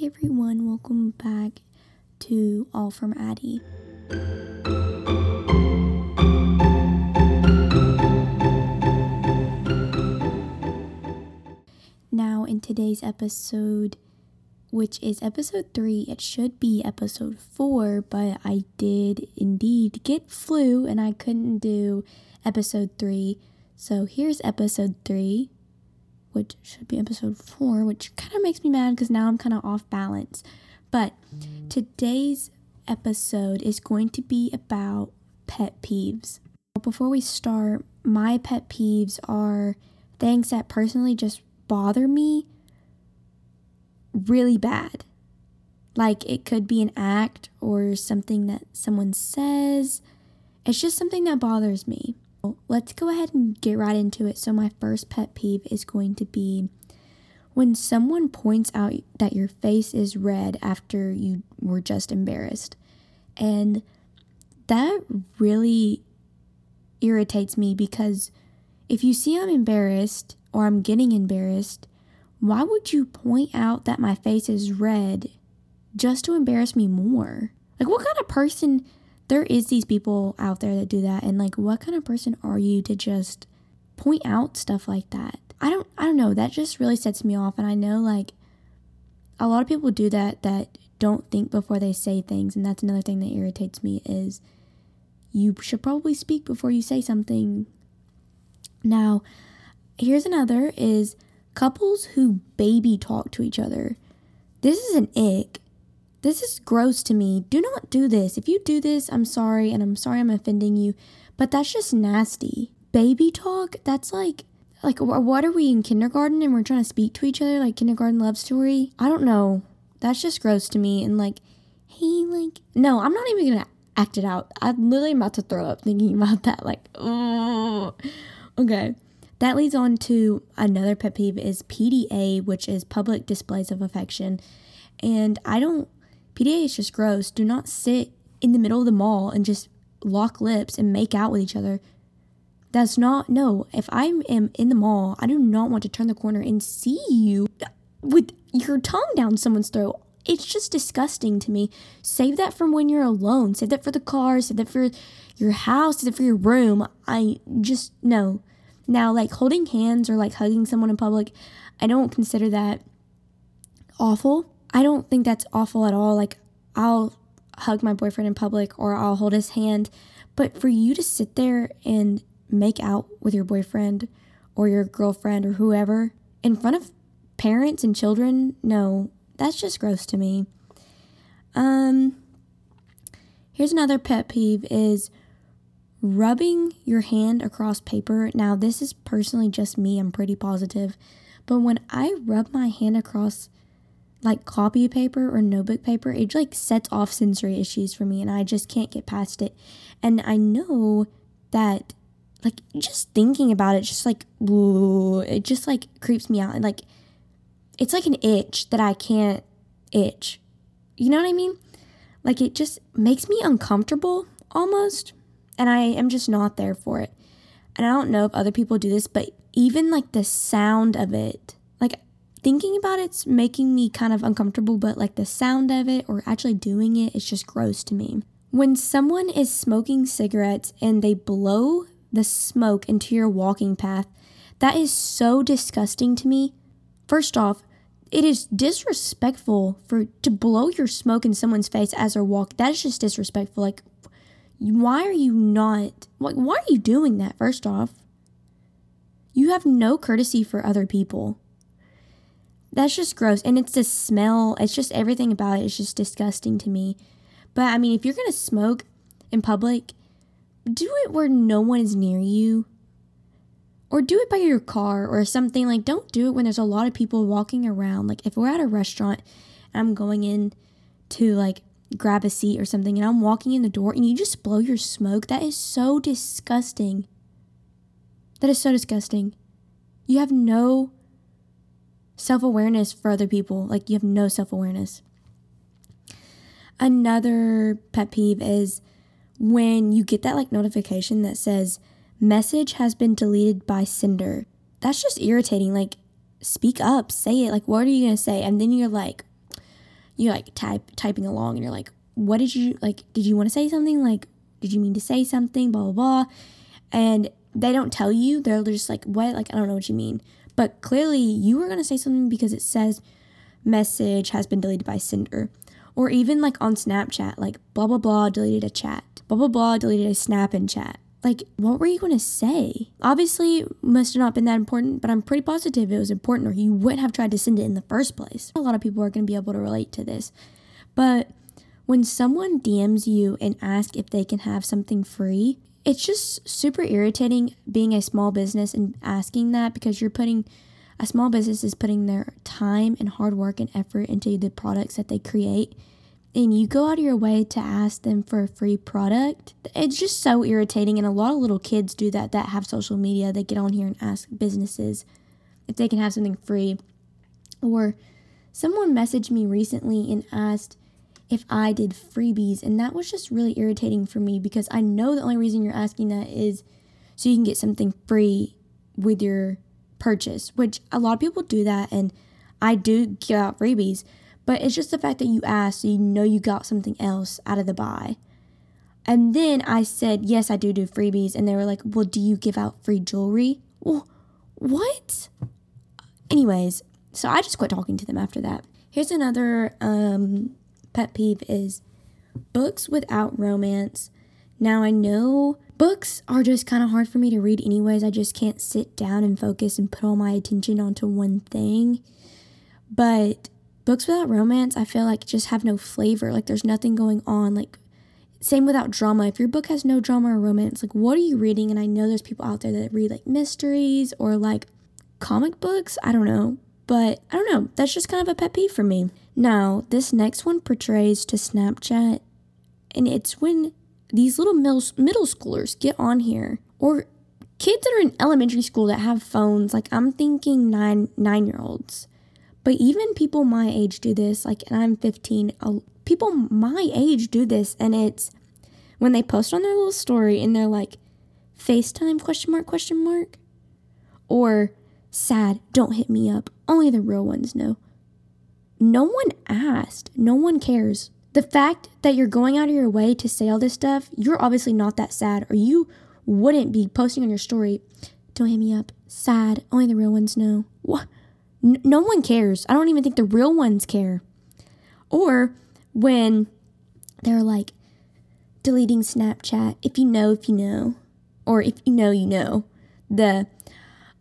Hey everyone, welcome back to All from Addi. Now, in today's episode, which is episode three, it should be episode four, but I did indeed get flu and I couldn't do episode three. So here's episode three which should be episode four, which kind of makes me mad because now I'm kind of off balance. But today's episode is going to be about pet peeves. Before we start, my pet peeves are things that personally just bother me really bad. Like it could be an act or something that someone says. It's just something that bothers me. Let's go ahead and get right into it. So, my first pet peeve is going to be when someone points out that your face is red after you were just embarrassed. And that really irritates me because if you see I'm embarrassed or I'm getting embarrassed, why would you point out that my face is red just to embarrass me more? Like, what kind of person there is these people out there that do that and like what kind of person are you to just point out stuff like that? I don't i don't know. That just really sets me off and i know like a lot of people do that that don't think before they say things and that's another thing that irritates me is you should probably speak before you say something. Now here's another is couples who baby talk to each other. This is an ick this is gross to me. Do not do this. If you do this, I'm sorry and I'm sorry I'm offending you, but that's just nasty. Baby talk, that's like like what are we in kindergarten and we're trying to speak to each other like kindergarten love story? I don't know. That's just gross to me and like hey like no, I'm not even going to act it out. I'm literally about to throw up thinking about that like oh. Okay. That leads on to another pet peeve is PDA, which is public displays of affection. And I don't PDA is just gross. Do not sit in the middle of the mall and just lock lips and make out with each other. That's not, no. If I am in the mall, I do not want to turn the corner and see you with your tongue down someone's throat. It's just disgusting to me. Save that from when you're alone. Save that for the car. Save that for your house. Save that for your room. I just, no. Now, like holding hands or like hugging someone in public, I don't consider that awful. I don't think that's awful at all. Like, I'll hug my boyfriend in public or I'll hold his hand. But for you to sit there and make out with your boyfriend or your girlfriend or whoever in front of parents and children, no, that's just gross to me. Um, here's another pet peeve is rubbing your hand across paper. Now, this is personally just me, I'm pretty positive. But when I rub my hand across like copy paper or notebook paper, it like sets off sensory issues for me and I just can't get past it. And I know that like just thinking about it just like ooh, it just like creeps me out and like it's like an itch that I can't itch. You know what I mean? Like it just makes me uncomfortable almost and I am just not there for it. And I don't know if other people do this, but even like the sound of it thinking about it's making me kind of uncomfortable, but like the sound of it or actually doing it is just gross to me. When someone is smoking cigarettes and they blow the smoke into your walking path, that is so disgusting to me. First off, it is disrespectful for to blow your smoke in someone's face as they're walking. That is just disrespectful. Like, why are you not? Like, why are you doing that? First off, you have no courtesy for other people that's just gross. And it's the smell, it's just everything about it is just disgusting to me. But I mean, if you're gonna smoke in public, do it where no one is near you. Or do it by your car or something. Like, don't do it when there's a lot of people walking around. Like, if we're at a restaurant and I'm going in to like grab a seat or something and I'm walking in the door and you just blow your smoke, that is so disgusting. That is so disgusting. You have no self awareness for other people. Like you have no self awareness. Another pet peeve is when you get that like notification that says message has been deleted by sender. That's just irritating. Like speak up, say it. Like what are you going to say? And then you're like you're like type typing along and you're like, what did you like? Did you want to say something? Like, did you mean to say something? Blah blah blah. And they don't tell you. They're just like, what? Like, I don't know what you mean. But clearly, you were gonna say something because it says message has been deleted by sender, or even like on Snapchat, like blah blah blah deleted a chat, blah blah blah deleted a snap and chat. Like, what were you going to say? Obviously, must have not been that important, but I'm pretty positive it was important, or you wouldn't have tried to send it in the first place. A lot of people are going to be able to relate to this. But when someone DMs you and asks if they can have something free, it's just super irritating being a small business and asking that because you're putting a small business is putting their time and hard work and effort into the products that they create and you go out of your way to ask them for a free product, it's just so irritating. And a lot of little kids do that that have social media. They get on here and ask businesses if they can have something free. Or someone messaged me recently and asked if I did freebies. And that was just really irritating for me because I know the only reason you're asking that is so you can get something free with your purchase, which a lot of people do that. And I do give out freebies but it's just the fact that you asked so you know you got something else out of the buy. And then I said, yes, I do do freebies. And they were like, well, do you give out free jewelry? Well, what? Anyways, so I just quit talking to them after that. Here's another um, pet peeve is books without romance. Now I know books are just kind of hard for me to read anyways. I just can't sit down and focus and put all my attention onto one thing. But books without romance, I feel like just have no flavor. Like there's nothing going on. Like same without drama. If your book has no drama or romance, like what are you reading? And I know there's people out there that read like mysteries or like comic books. I don't know. But I don't know. That's just kind of a pet peeve for me. Now, this next one portrays to Snapchat, and it's when these little middle, middle schoolers get on here or kids that are in elementary school that have phones. Like I'm thinking nine nine year olds but even people my age do this, like, and I'm 15, people my age do this, and it's when they post on their little story and they're like, FaceTime question mark question mark or sad, don't hit me up. Only the real ones know. No one asked. No one cares. The fact that you're going out of your way to say all this stuff, you're obviously not that sad, or you wouldn't be posting on your story, don't hit me up. Sad. Only the real ones know. What? No one cares. I don't even think the real ones care. Or when they're like deleting Snapchat, if you know, if you know, or if you know, you know, the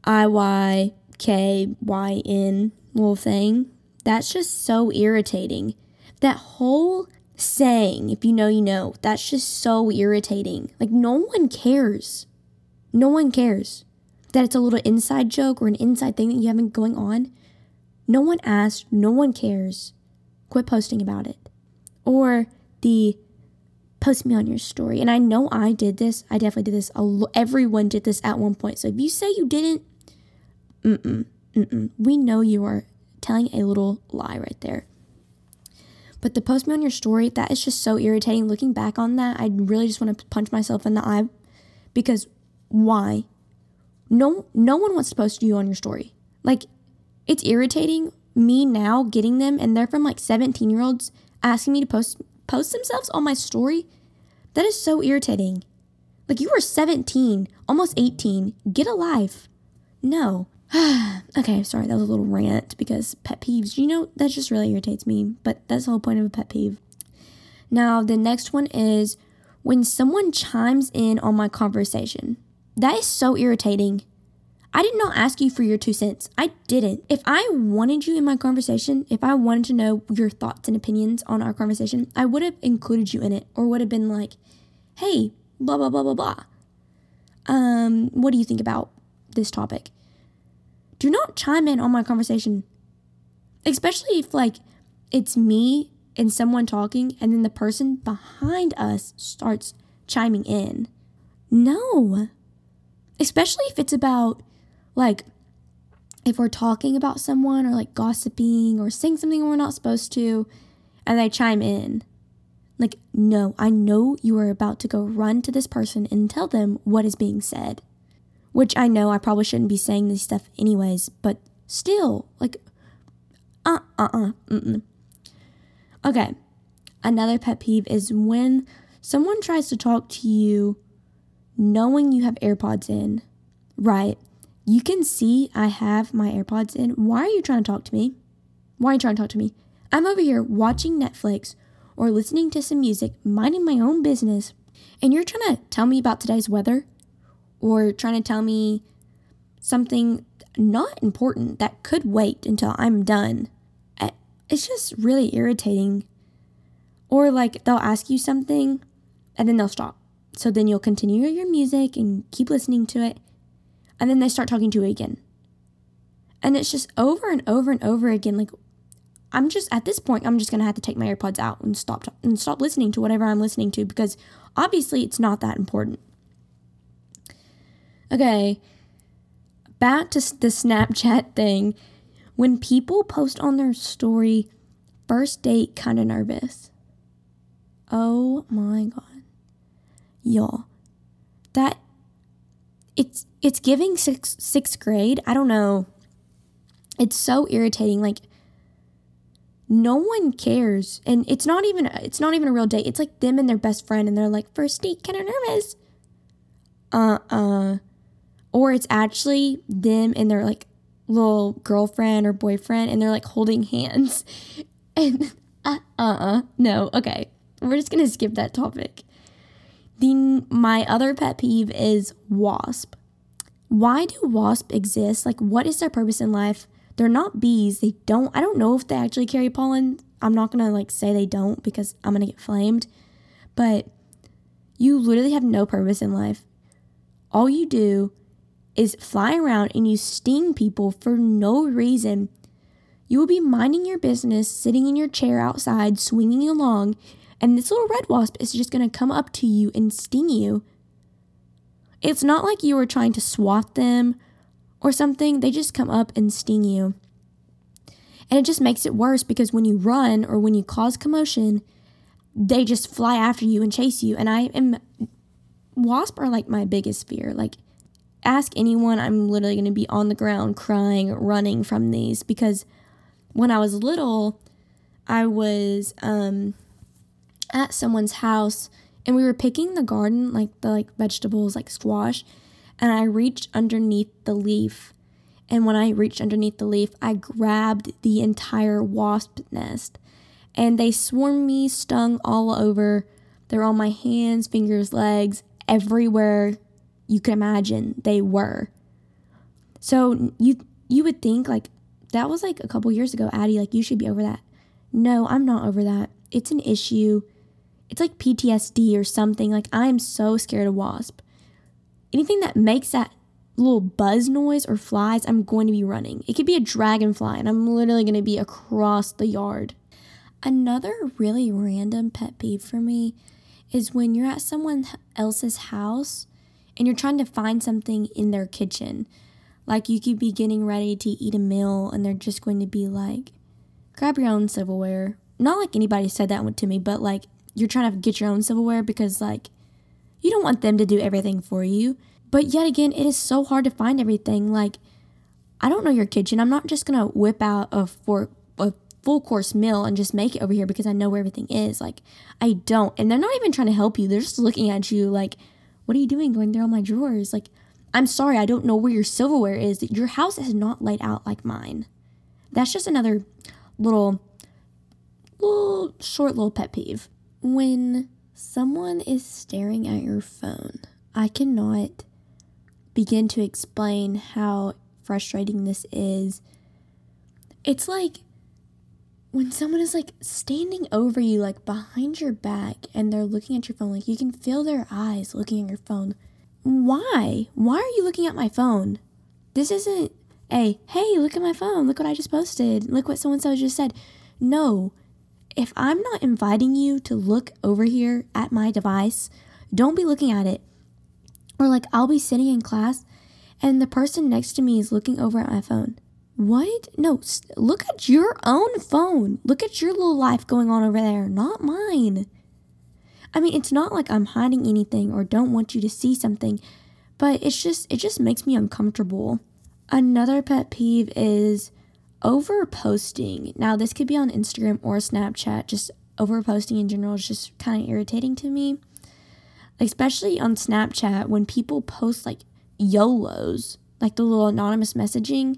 I Y K Y N little thing, that's just so irritating. That whole saying, if you know, you know, that's just so irritating. Like, no one cares. No one cares that it's a little inside joke or an inside thing that you have going on. No one asked, no one cares. Quit posting about it. Or the post me on your story. And I know I did this. I definitely did this. Everyone did this at one point. So if you say you didn't, mm-mm, mm-mm. We know you are telling a little lie right there. But the post me on your story, that is just so irritating. Looking back on that, I really just want to punch myself in the eye because why? no no one wants to post you on your story. Like it's irritating me now getting them and they're from like 17 year olds asking me to post post themselves on my story. That is so irritating. Like you were 17, almost 18. Get a life. No. okay, sorry, that was a little rant because pet peeves, you know, that just really irritates me, but that's the whole point of a pet peeve. Now, the next one is when someone chimes in on my conversation. That is so irritating. I did not ask you for your two cents. I didn't. If I wanted you in my conversation, if I wanted to know your thoughts and opinions on our conversation, I would have included you in it or would have been like, hey, blah, blah, blah, blah, blah. Um, what do you think about this topic? Do not chime in on my conversation, especially if, like, it's me and someone talking and then the person behind us starts chiming in. No. Especially if it's about like if we're talking about someone or like gossiping or saying something we're not supposed to and they chime in. Like no i know you are about to go run to this person and tell them what is being said which i know i probably shouldn't be saying this stuff anyways but still like uh uh uh mm-mm. Okay. Another pet peeve is when someone tries to talk to you knowing you have AirPods in, right? You can see I have my AirPods in. Why are you trying to talk to me? Why are you trying to talk to me? I'm over here watching Netflix or listening to some music, minding my own business, and you're trying to tell me about today's weather or trying to tell me something not important that could wait until I'm done. Eh, it's just really irritating. Or like they'll ask you something and then they'll stop. So then you'll continue your music and keep listening to it. And then they start talking to you again. And it's just over and over and over again. Like, I'm just at this point, I'm just gonna have to take my AirPods out and stop and stop listening to whatever I'm listening to because obviously it's not that important. Okay, back to the Snapchat thing. When people post on their story, first date kind of nervous. Oh my god. Y'all. That it's it's giving six, sixth grade. I don't know. It's so irritating. Like no one cares and it's not even it's not even a real date it's like them and their best friend and they're like first date kind of nervous uh-uh or it's actually them and their like little girlfriend or boyfriend and they're like holding hands. And uh uh uh no okay. We're just gonna skip that topic. The my other pet peeve is wasp. Why do wasp exist? Like what is their purpose in life? They're not bees. They don't i don't know if they actually carry pollen. I'm not gonna like say they don't because i'm gonna get flamed. But you literally have no purpose in life. All you do is fly around and you sting people for no reason, you will be minding your business, sitting in your chair outside, swinging along, and this little red wasp is just going to come up to you and sting you. It's not like you were trying to swat them or something, they just come up and sting you. And it just makes it worse because when you run or when you cause commotion, they just fly after you and chase you. And I am, wasp are like my biggest fear. Like, ask anyone, I'm literally going to be on the ground crying, running from these because when I was little, I was um, at someone's house and we were picking the garden, like the like vegetables, like squash, and I reached underneath the leaf. And when I reached underneath the leaf, I grabbed the entire wasp nest. And they swarmed me, stung all over. They're on my hands, fingers, legs, everywhere you can imagine they were. So you you would think like that was like a couple years ago, Addi, like you should be over that. No, I'm not over that. It's an issue. It's like PTSD or something. Like I'm so scared of wasp. Anything that makes that little buzz noise or flies, I'm going to be running. It could be a dragonfly and I'm literally going to be across the yard. Another really random pet peeve for me is when you're at someone else's house and you're trying to find something in their kitchen. Like you could be getting ready to eat a meal and they're just going to be like, grab your own silverware. Not like anybody said that to me, but like you're trying to get your own silverware because like you don't want them to do everything for you. But yet again, it is so hard to find everything. Like, I don't know your kitchen. I'm not just gonna whip out a fork a full course meal and just make it over here because I know where everything is. Like, I don't. And they're not even trying to help you. They're just looking at you like what are you doing going through all my drawers? Like, I'm sorry, I don't know where your silverware is. Your house is not laid out like mine. That's just another little, little short little pet peeve. When someone is staring at your phone, I cannot begin to explain how frustrating this is. It's like when someone is like standing over you, like behind your back, and they're looking at your phone, like you can feel their eyes looking at your phone. Why? Why are you looking at my phone? This isn't a hey, look at my phone, look what I just posted, look what so and so just said. No. If I'm not inviting you to look over here at my device, don't be looking at it. Or like I'll be sitting in class and the person next to me is looking over at my phone what? No, look at your own phone. Look at your little life going on over there, not mine. I mean, it's not like I'm hiding anything or don't want you to see something, but it's just it just makes me uncomfortable. Another pet peeve is over posting. Now, this could be on Instagram or Snapchat, just over posting in general is just kind of irritating to me. Especially on Snapchat when people post like YOLOs, like the little anonymous messaging.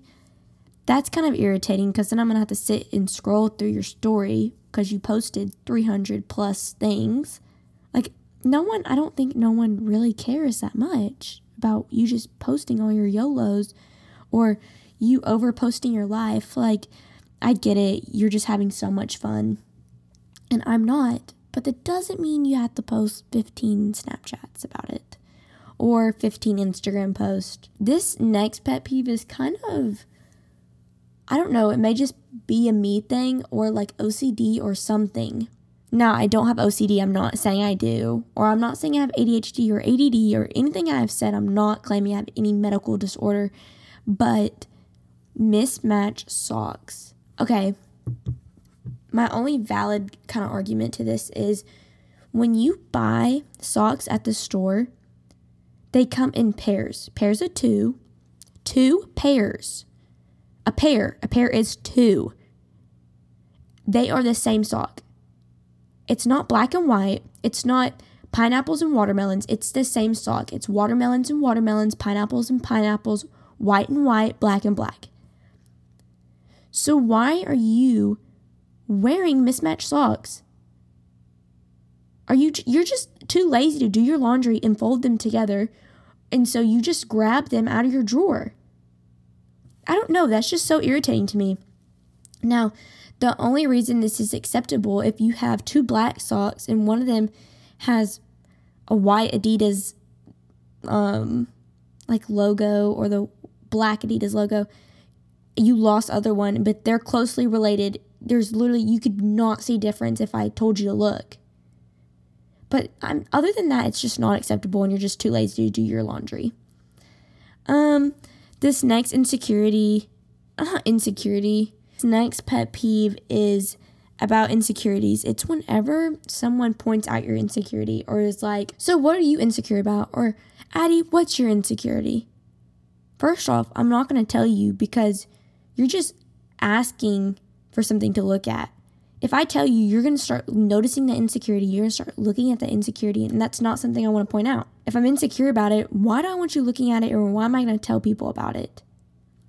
That's kind of irritating because then I'm going to have to sit and scroll through your story because you posted 300 plus things. Like, no one, I don't think no one really cares that much about you just posting all your YOLOs or you over posting your life. Like, I get it. You're just having so much fun and I'm not. But that doesn't mean you have to post 15 Snapchats about it or 15 Instagram posts. This next pet peeve is kind of, I don't know, it may just be a me thing or like OCD or something. Now, I don't have OCD. I'm not saying I do. Or I'm not saying I have ADHD or ADD or anything I've said. I'm not claiming I have any medical disorder. But mismatch socks. Okay, my only valid kind of argument to this is when you buy socks at the store, they come in pairs, pairs of two, two pairs. A pair, a pair is two. They are the same sock. It's not black and white. It's not pineapples and watermelons. It's the same sock. It's watermelons and watermelons, pineapples and pineapples, white and white, black and black. So why are you wearing mismatched socks? Are you you're just too lazy to do your laundry and fold them together and so you just grab them out of your drawer? I don't know, that's just so irritating to me. Now, the only reason this is acceptable if you have two black socks and one of them has a white Adidas um like logo or the black Adidas logo, you lost other one, but they're closely related there's literally you could not see difference if I told you to look. But I'm other than that, it's just not acceptable, and you're just too lazy to do your laundry. Um, this next insecurity, uh, insecurity. This next pet peeve is about insecurities. It's whenever someone points out your insecurity or is like, "So what are you insecure about?" or "Addi, what's your insecurity?" First off, I'm not going to tell you because you're just asking for something to look at. If I tell you you're going to start noticing the insecurity, you're going to start looking at the insecurity, and that's not something I want to point out. If I'm insecure about it, why do I want you looking at it, or why am I going to tell people about it?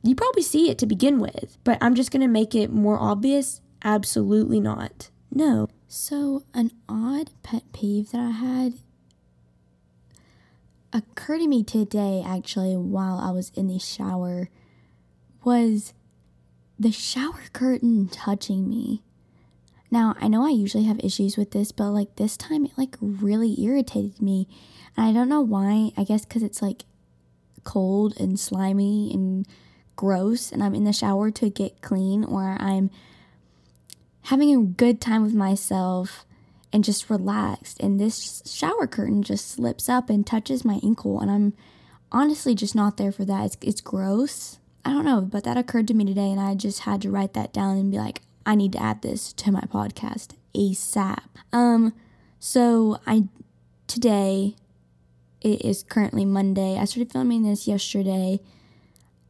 You probably see it to begin with, but I'm just going to make it more obvious? Absolutely not. No. So, an odd pet peeve that I had occurred to me today, actually, while I was in the shower, was the shower curtain touching me. Now, I know I usually have issues with this, but like this time it like really irritated me. And I don't know why. I guess cuz it's like cold and slimy and gross and I'm in the shower to get clean or I'm having a good time with myself and just relaxed and this shower curtain just slips up and touches my ankle and I'm honestly just not there for that. It's it's gross I don't know, but that occurred to me today, and I just had to write that down and be like, I need to add this to my podcast ASAP. Um, so I today it is currently Monday. I started filming this yesterday.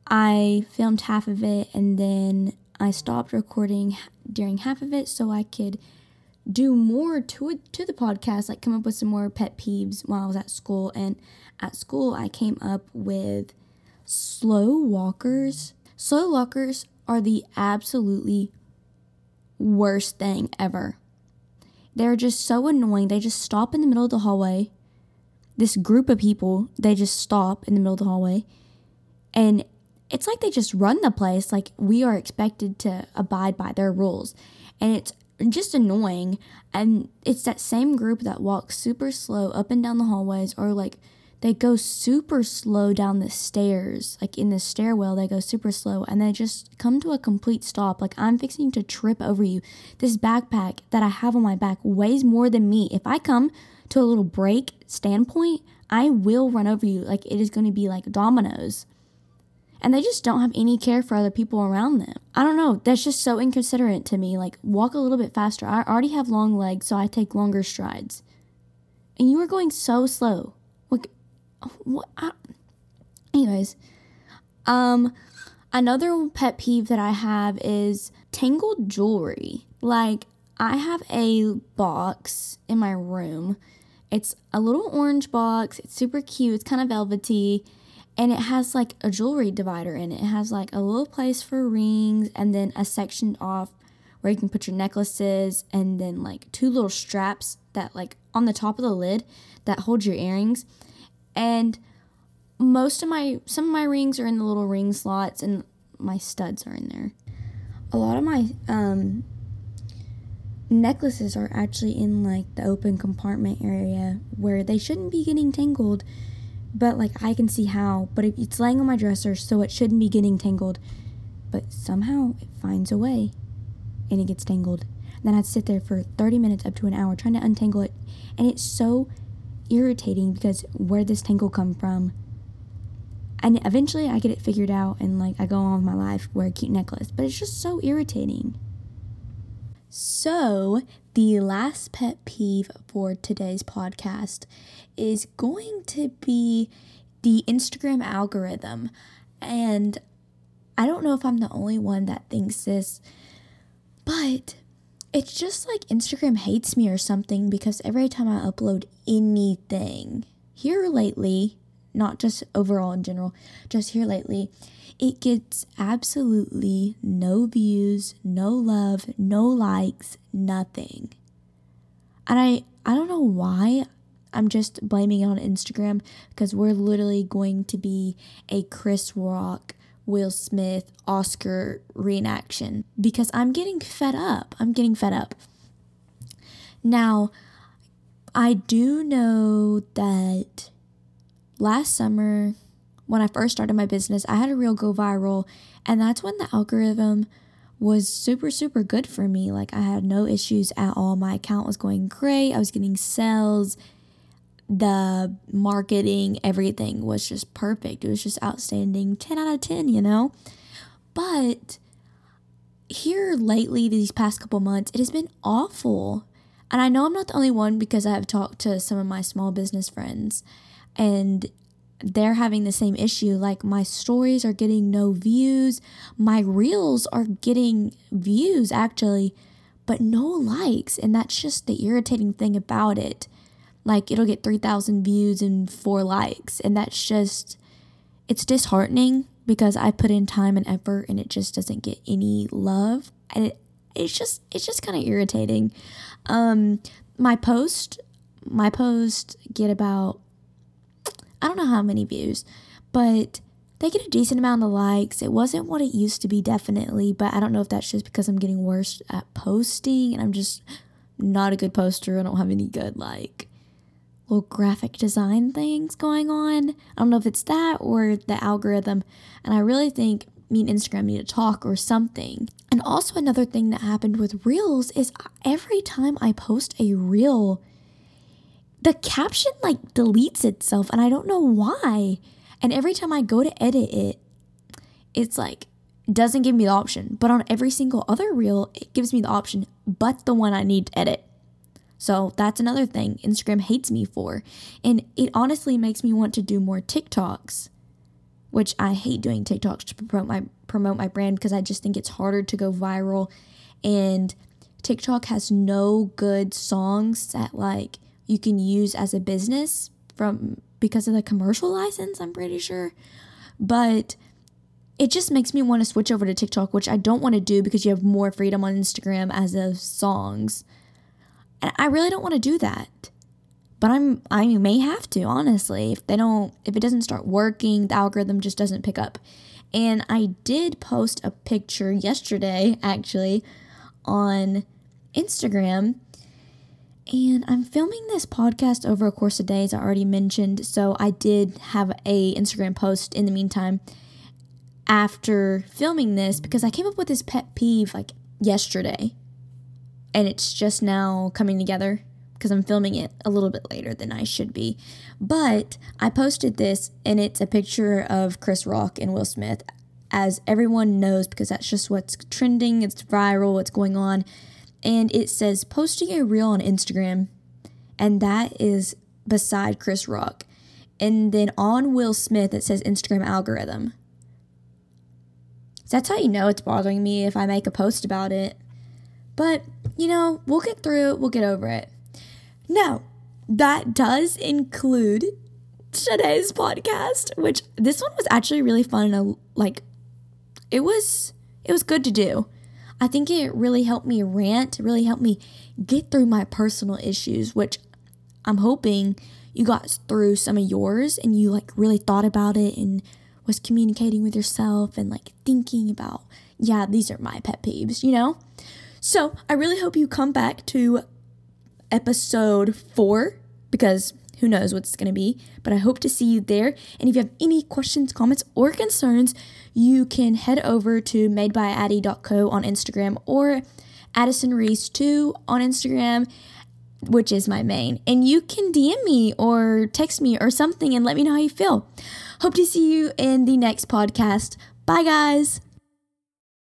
I filmed half of it and then I stopped recording during half of it so I could do more to it to the podcast, like come up with some more pet peeves while I was at school. And at school, I came up with slow walkers. Slow walkers are the absolutely worst thing ever. They're just so annoying. They just stop in the middle of the hallway. This group of people, they just stop in the middle of the hallway. And it's like they just run the place. Like we are expected to abide by their rules. And it's just annoying. And it's that same group that walks super slow up and down the hallways or like they go super slow down the stairs, like in the stairwell, they go super slow and they just come to a complete stop. Like I'm fixing to trip over you. This backpack that I have on my back weighs more than me. If I come to a little break standpoint, I will run over you. Like it is going to be like dominoes. And they just don't have any care for other people around them. I don't know. That's just so inconsiderate to me. Like, walk a little bit faster. I already have long legs, so I take longer strides. And you are going so slow. What? I, anyways, um, Another pet peeve that I have is tangled jewelry. Like, I have a box in my room. It's a little orange box. It's super cute. It's kind of velvety. And it has like a jewelry divider in it. It has like a little place for rings and then a section off where you can put your necklaces and then like two little straps that like on the top of the lid that hold your earrings. And most of my some of my rings are in the little ring slots and my studs are in there. A lot of my um, necklaces are actually in like the open compartment area where they shouldn't be getting tangled, but like I can see how. But it's laying on my dresser, so it shouldn't be getting tangled. But somehow it finds a way and it gets tangled. Then I'd sit there for 30 minutes up to an hour trying to untangle it. And it's so irritating because where this tangle come from? and eventually I get it figured out and like I go on with my life, wear a cute necklace, but it's just so irritating. So, the last pet peeve for today's podcast is going to be the Instagram algorithm. And I don't know if I'm the only one that thinks this, but it's just like Instagram hates me or something because every time I upload anything here lately, not just overall in general, just here lately, it gets absolutely no views, no love, no likes, nothing. And I I don't know why I'm just blaming it on Instagram because we're literally going to be a Chris Rock, Will Smith, Oscar reenaction because I'm getting fed up. I'm getting fed up. Now, I do know that last summer, when I first started my business, I had a reel go viral, and that's when the algorithm was super, super good for me. Like, I had no issues at all. My account was going great, I was getting sales. The marketing, everything was just perfect. It was just outstanding. 10 out of 10, you know? But here lately, these past couple months, it has been awful. And I know I'm not the only one because I have talked to some of my small business friends and they're having the same issue. Like my stories are getting no views, my reels are getting views actually, but no likes. And that's just the irritating thing about it. Like it'll get 3,000 views and four likes. And that's just, it's disheartening because I put in time and effort and it just doesn't get any love. And it, it's just, it's just kind of irritating. Um, my post, my post get about I don't know how many views, but they get a decent amount of likes. It wasn't what it used to be, definitely, but I don't know if that's just because I'm getting worse at posting and I'm just not a good poster. I don't have any good, like, little graphic design things going on. I don't know if it's that or the algorithm. And I really think me and Instagram need to talk or something. And also, another thing that happened with Reels is every time I post a Reel, the caption like deletes itself and I don't know why. And every time I go to edit it, it's like doesn't give me the option. But on every single other reel, it gives me the option, but the one I need to edit. So that's another thing Instagram hates me for. And it honestly makes me want to do more TikToks, which I hate doing TikToks to promote my promote my brand because I just think it's harder to go viral and TikTok has no good songs that like you can use as a business from because of the commercial license, I'm pretty sure. But it just makes me want to switch over to TikTok, which I don't want to do because you have more freedom on Instagram as of songs. And I really don't want to do that. But I'm I may have to, honestly. If they don't if it doesn't start working, the algorithm just doesn't pick up. And I did post a picture yesterday actually on Instagram and I'm filming this podcast over a course of days, I already mentioned. So I did have a Instagram post in the meantime after filming this because I came up with this pet peeve like yesterday. And it's just now coming together because I'm filming it a little bit later than I should be. But I posted this and it's a picture of Chris Rock and Will Smith as everyone knows because that's just what's trending, it's viral, what's going on and it says posting a reel on Instagram, and that is beside Chris Rock. And then on Will Smith, it says Instagram algorithm. So that's how you know it's bothering me if I make a post about it. But, you know, we'll get through it, we'll get over it. Now, that does include today's podcast, which this one was actually really fun and uh, like it was it was good to do. I think it really helped me rant, really helped me get through my personal issues, which I'm hoping you got through some of yours and you like really thought about it and was communicating with yourself and like thinking about, yeah, these are my pet peeves, you know? So I really hope you come back to episode four because who knows what's going to be. But I hope to see you there. And if you have any questions, comments, or concerns, you can head over to madebyaddi.co on Instagram or Addison Reese 2 on Instagram which is my main. And you can DM me or text me or something and let me know how you feel. Hope to see you in the next podcast. Bye, guys.